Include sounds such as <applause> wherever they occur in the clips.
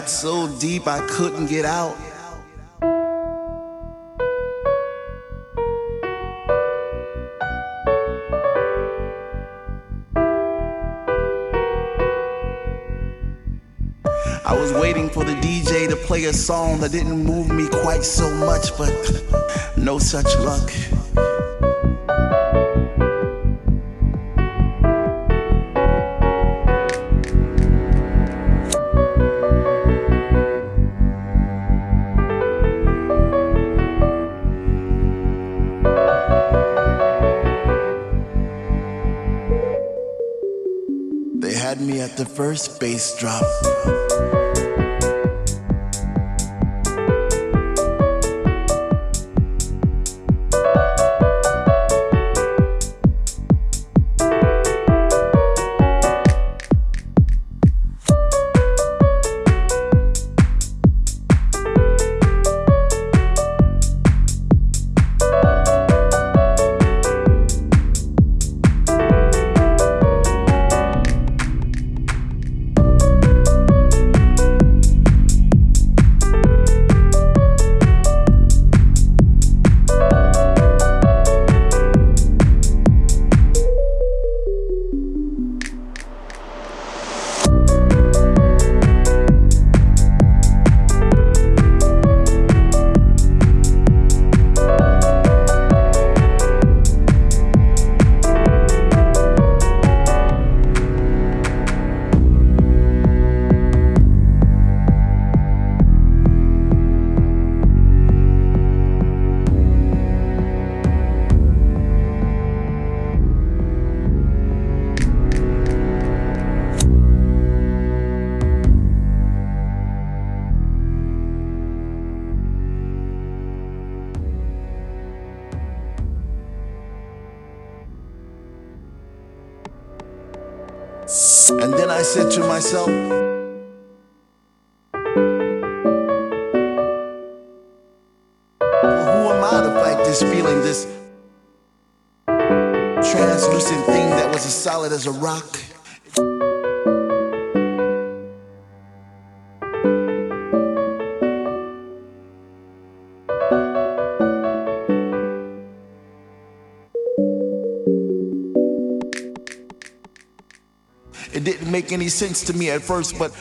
got so deep I couldn't get out. I was waiting for the DJ to play a song that didn't move me quite so much, but <laughs> no such luck. First bass drop. I said to myself, well, who am I to fight this feeling, this translucent thing that was as solid as a rock? Make any sense to me at first, but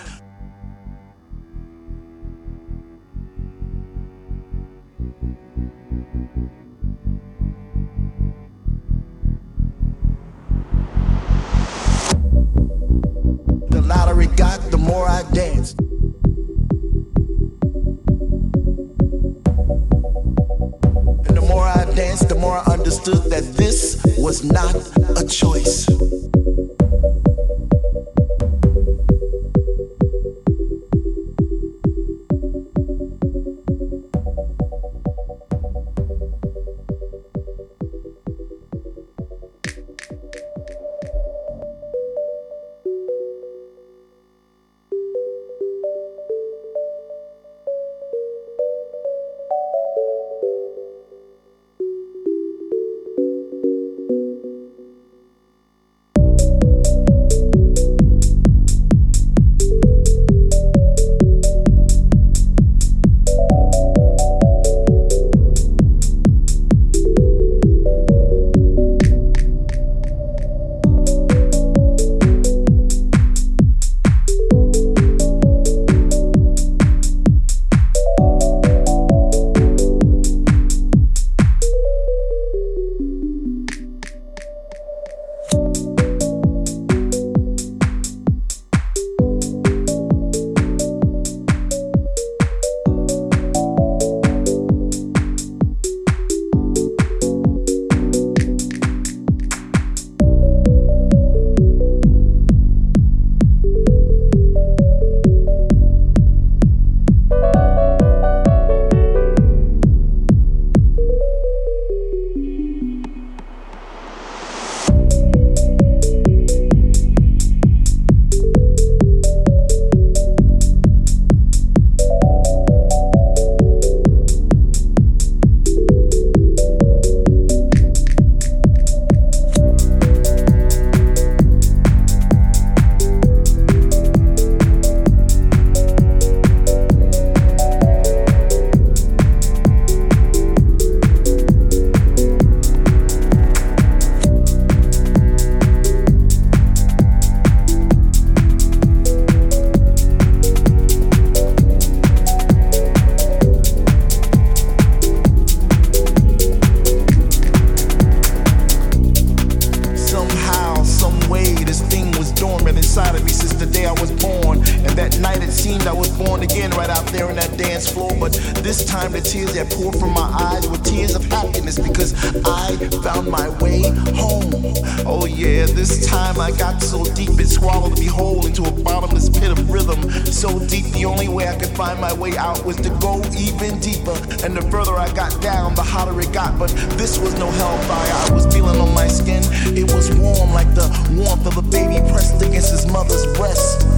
warmth of a baby pressed against his mother's breast.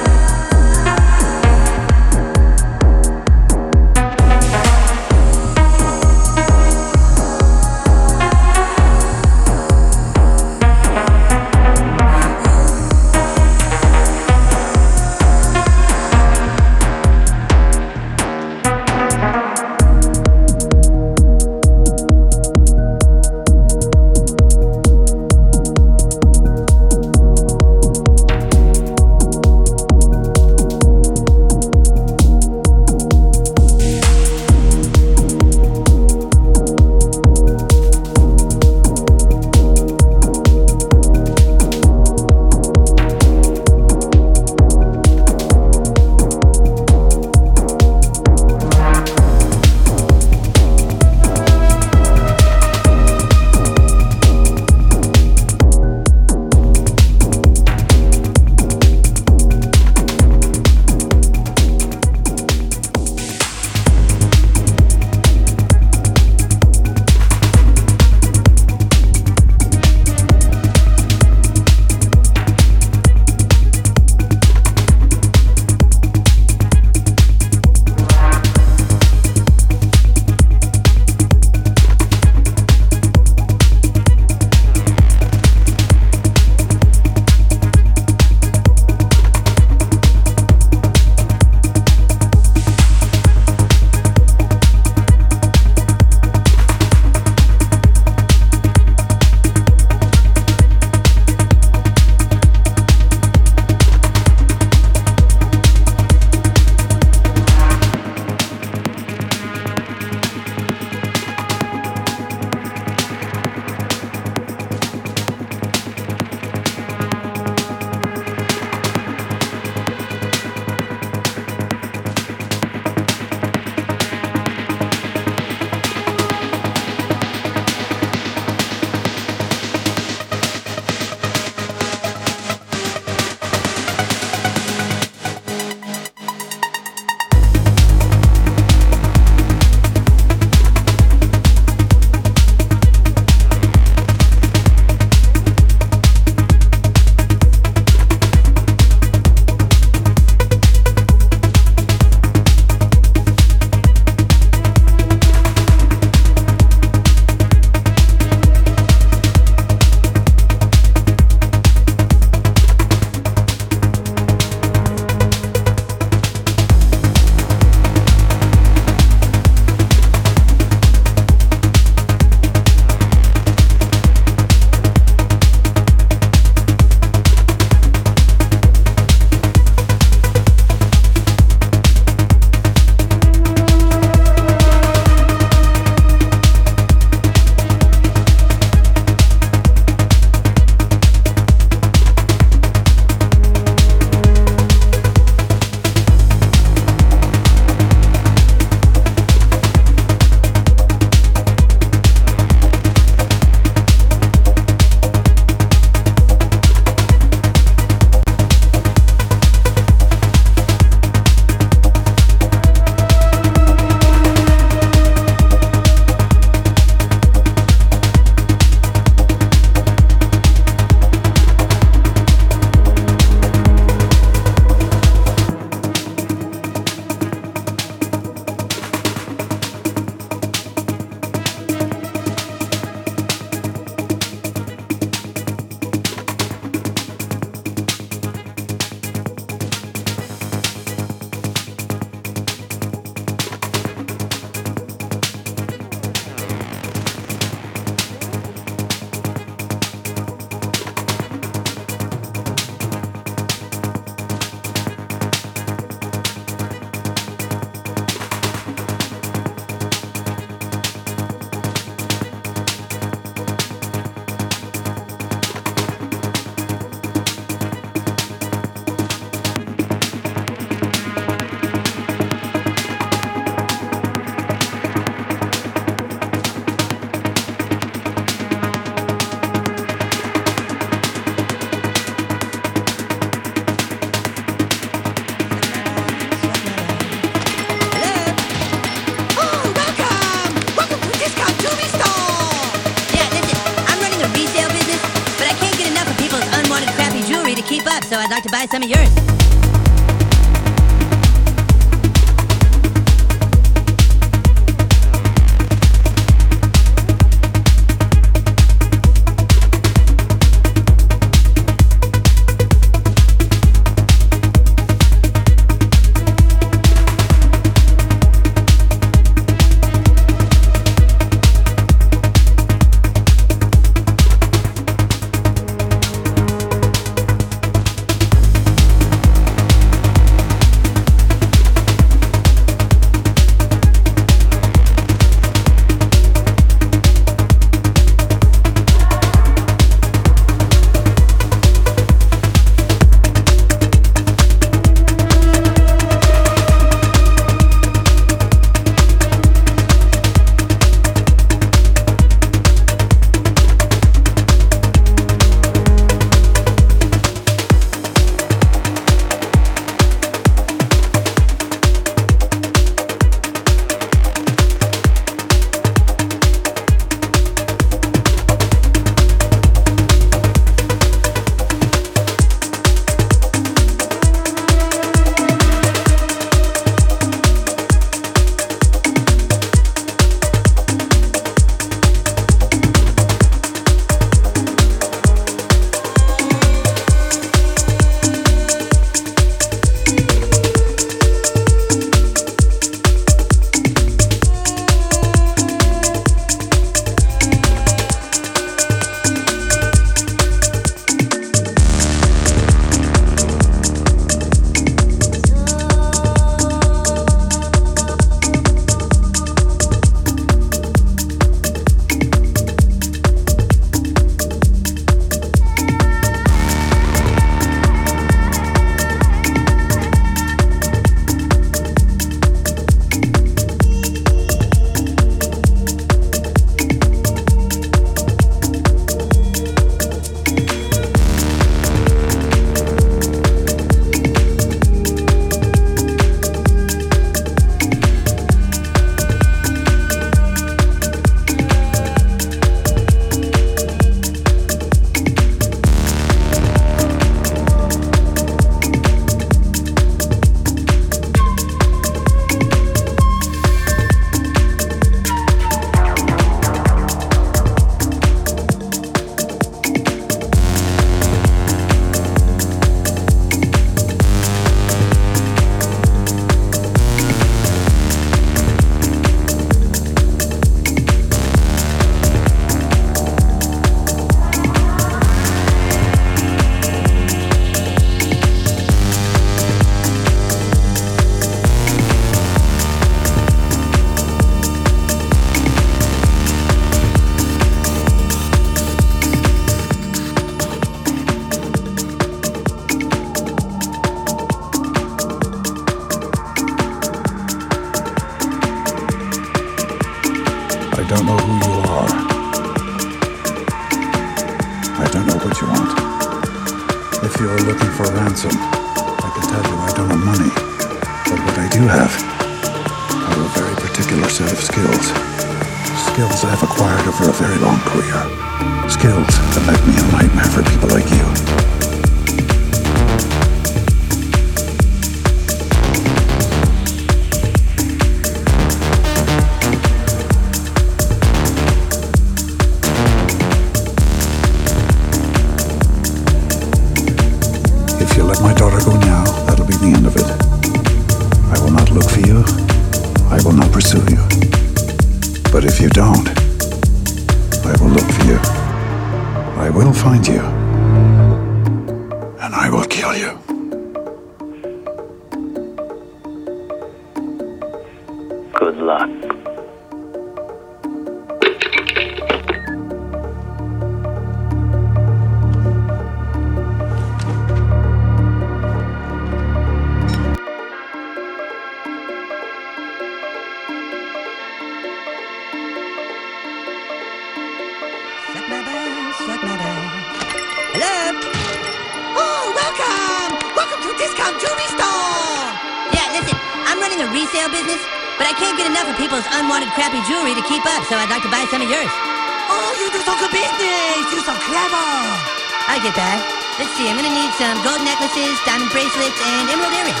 gold necklaces, diamond bracelets, and emerald earrings.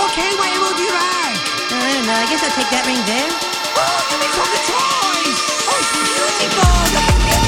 Okay, what emerald do you like? Uh, I don't know. I guess I'll take that ring there. Oh, give me some of the toys! Oh, beautiful!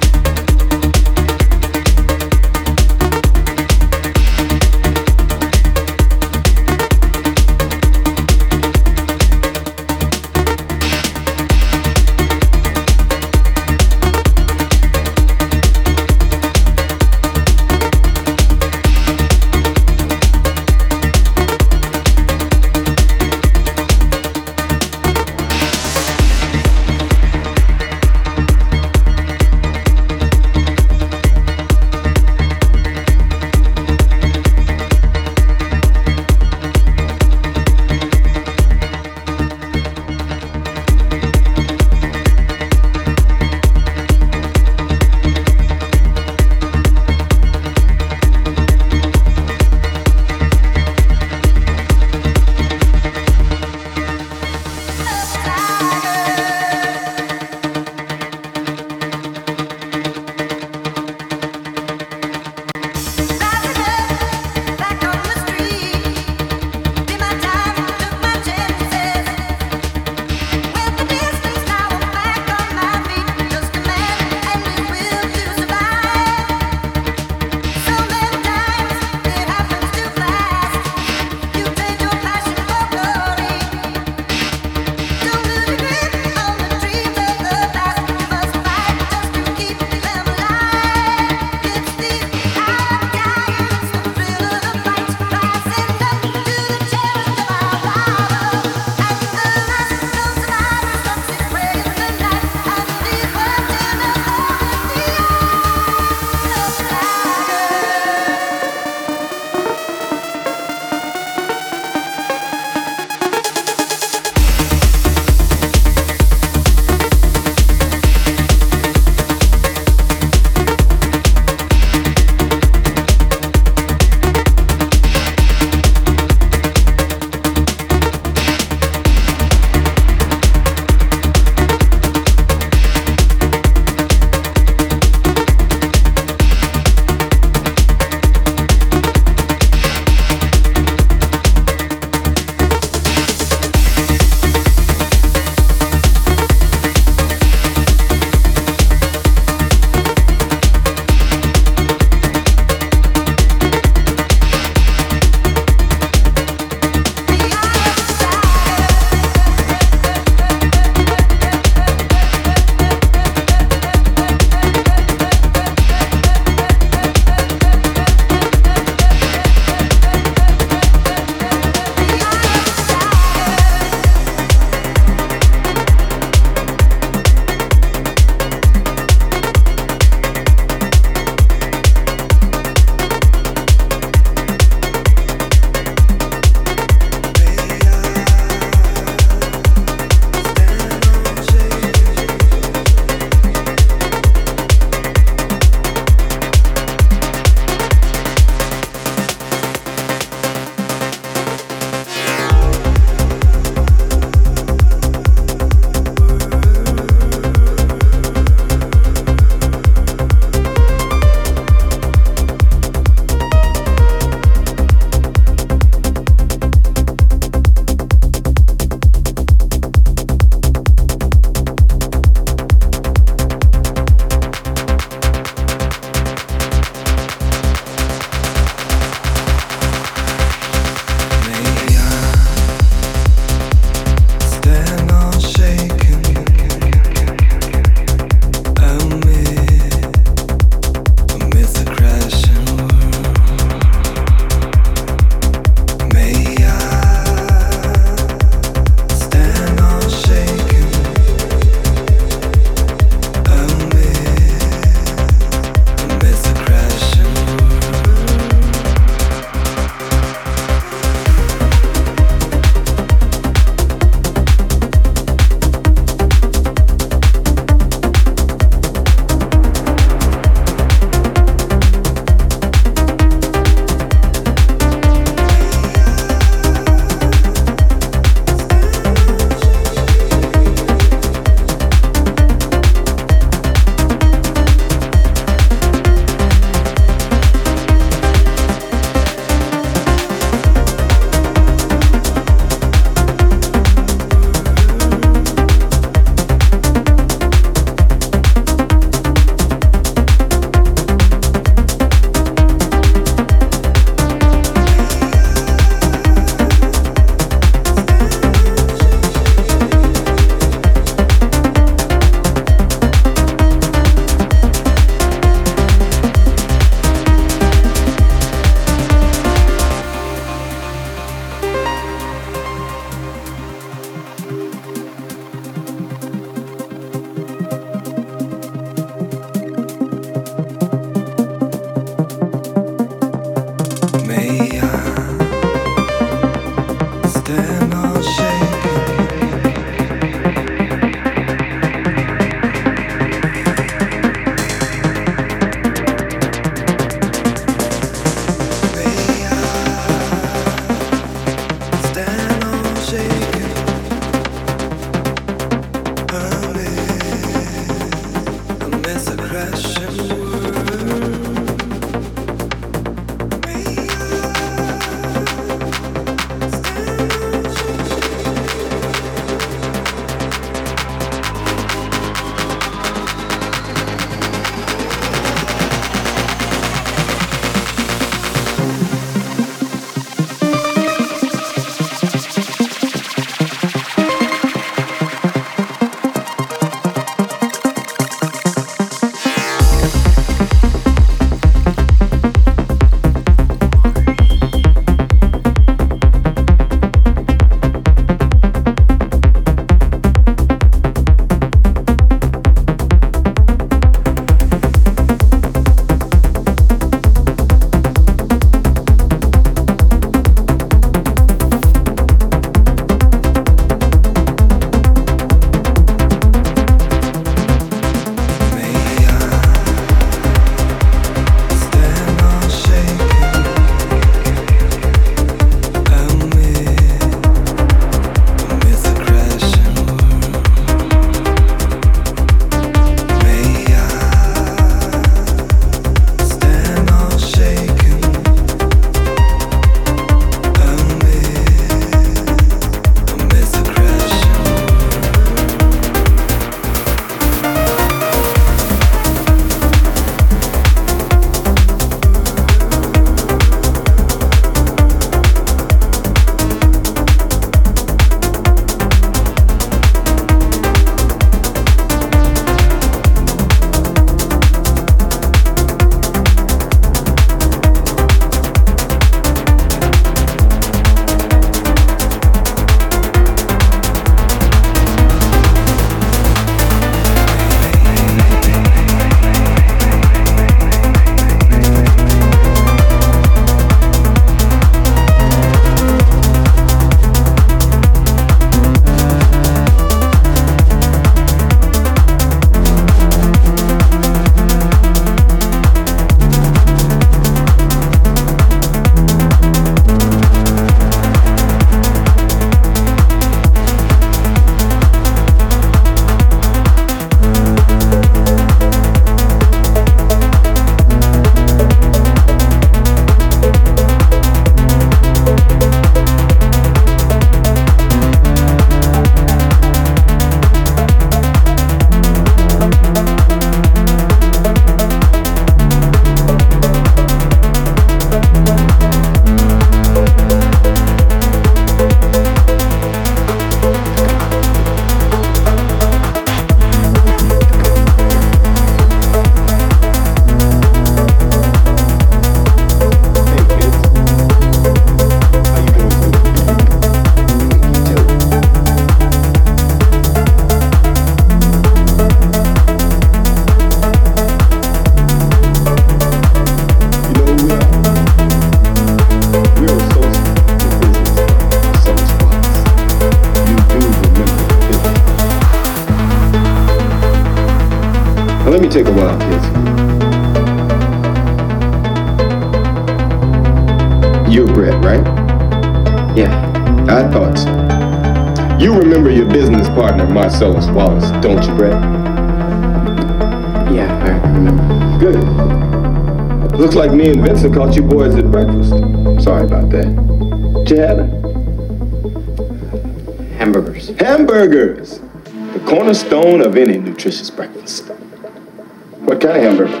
What kind of hamburger?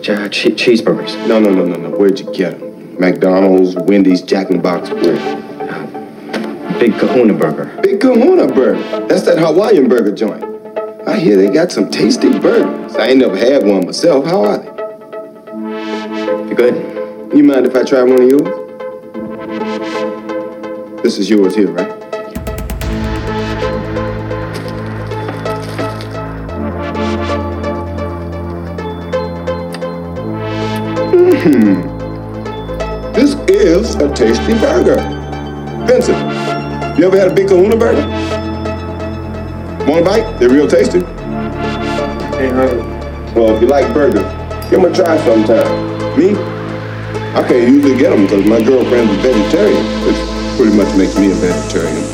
Ch- che- cheeseburgers. No, no, no, no, no. Where'd you get them? McDonald's, Wendy's, Jack in the Box, where? Uh, Big kahuna burger. Big Kahuna Burger. That's that Hawaiian burger joint. I hear they got some tasty burgers. I ain't never had one myself. How are they? You good? You mind if I try one of yours? This is yours here, right? Mm-hmm. This is a tasty burger. Vincent, you ever had a big kahuna burger? Want a bite? They're real tasty. Well, if you like burgers, give them a try sometime. Me? I can't usually get them because my girlfriend's a vegetarian, which pretty much makes me a vegetarian.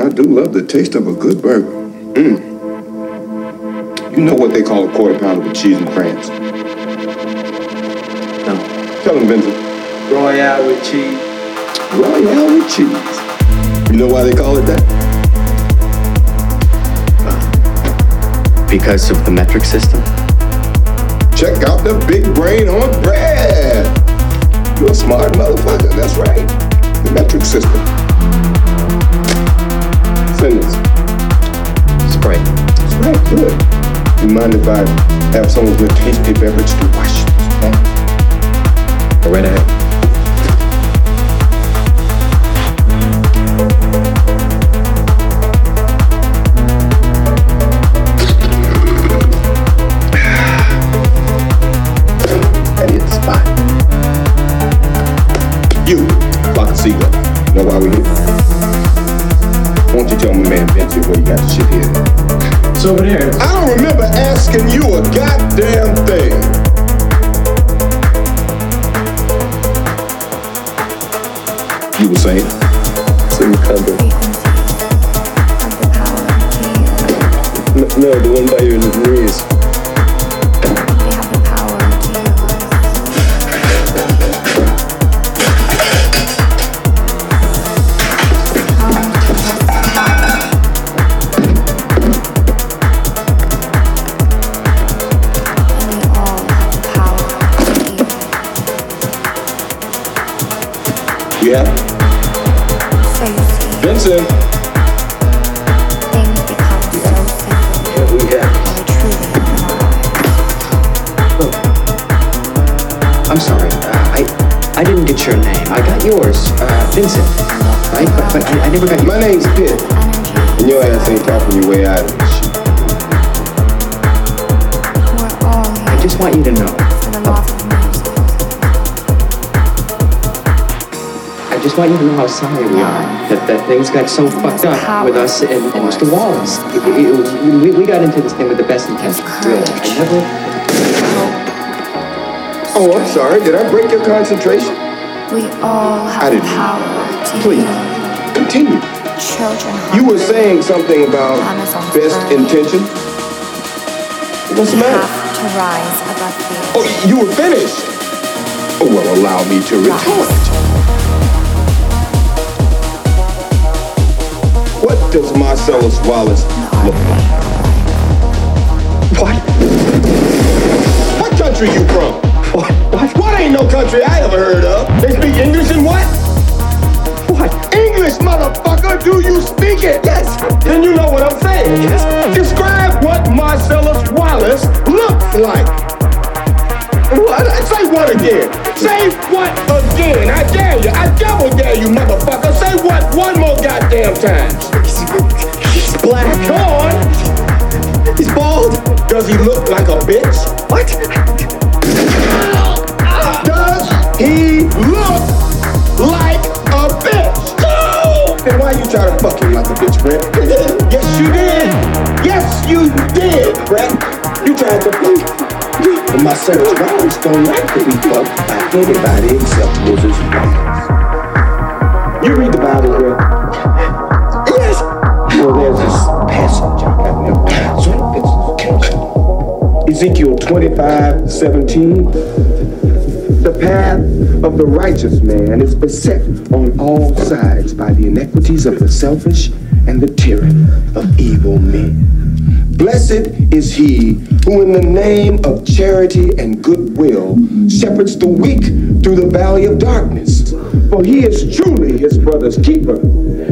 I do love the taste of a good burger. Mm. You know what they call a quarter pounder with cheese in France? No. Tell him, Vincent. Royale with cheese. Royale with cheese. You know why they call it that? Because of the metric system. Check out the big brain on Brad. You're a smart motherfucker. That's right. The metric system. Send this. Sprite. Good. You mind if I have some of your tasty beverage to wash this down? Go right ahead. That hit the. You, flock of. Know why we're here? Won't you tell my man Vincent where you got the shit here? It's over there. I don't remember asking you a goddamn thing. You were saying? Some cover. No, the one by your knees. Yeah? Vincent! Yeah, we have. I'm sorry. Uh, I I didn't get your name. I got yours, uh, Vincent. Right? But, but I, I never got My name's Pitt, and your ass ain't talking your way out of this shit. I just want you to know. Just want you to know how sorry we are that, that things got so fucked up with us and, and Mr. Wallace. It- it- it- we, we got into this thing with the best intentions. Really. I never. Oh, I'm sorry. Did I break your concentration? We all have I didn't. power to Please, heal. continue. Children You were saying something about best intention. What's the matter? have to rise above. Oh, you were finished. Oh, well, allow me to retort. Marcellus Wallace look? What? What country you from? What? What? What ain't no country I ever heard of? They speak English and what? What? English, motherfucker! Do you speak it? Yes. Then you know what I'm saying. Yes. Describe what Marcellus Wallace looks like. What? Say what again? Say what again? I dare you. I double dare you, motherfucker. Say what one more goddamn time. Black. On. He's bald. Does he look like a bitch? What? Does he look like a bitch? No! Then why you try to fuck him like a bitch, Brett? yes, you did. Yes, you did, Brett. You tried to play. And my search warrants don't like to be fucked by anybody except and wonders. You read the Bible, Brett? Well, there's this passage I got so Ezekiel 25, 17. The path of the righteous man is beset on all sides by the iniquities of the selfish and the tyranny of evil men. Blessed is he who, in the name of charity and goodwill, shepherds the weak through the valley of darkness. For he is truly his brother's keeper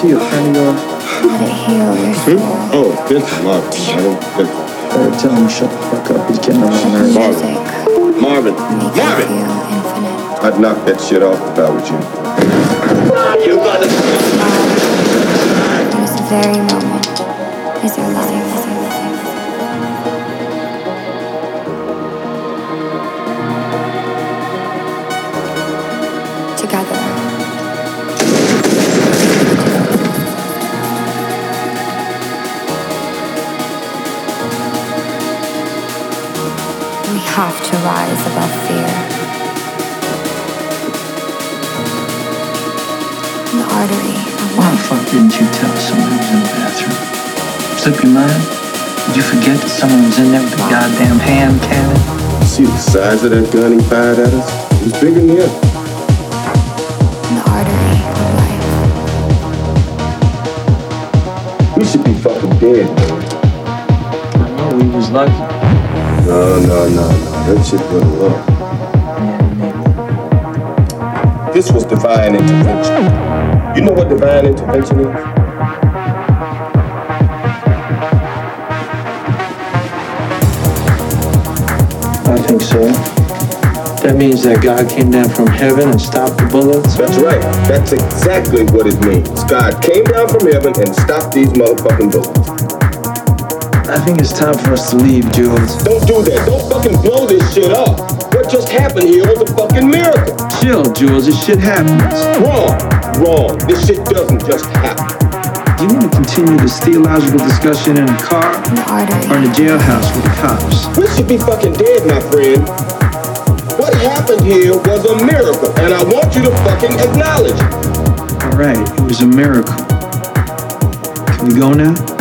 Is he a friend of yours? Let heal. Oh, Vincent Marvin. I don't Vincent. Better tell him to shut the fuck up. He's getting on my Let nerves. the music Marvin. make you feel infinite. I'd knock that shit off if I were you. You got In this very moment Slip your mind? Did you forget that someone was in there with a goddamn hand cannon? See the size of that gun he fired at us? It was bigger than you. The artery of life. We should be fucking dead, man. I know we was lucky. No, no, no, no. That shit wasn't love. Yeah. This was divine intervention. You know what divine intervention is? So. That means that God came down from heaven and stopped the bullets? That's right. That's exactly what it means. God came down from heaven and stopped these motherfucking bullets. I think it's time for us to leave, Jules. Don't do that. Don't fucking blow this shit up. What just happened here was a fucking miracle. Chill, Jules. This shit happens. Wrong. Wrong. This shit doesn't just happen. Do you want to continue this theological discussion in a car or in a jailhouse with the cops? We should be fucking dead, my friend. What happened here was a miracle, and I want you to fucking acknowledge it. All right, it was a miracle. Can we go now?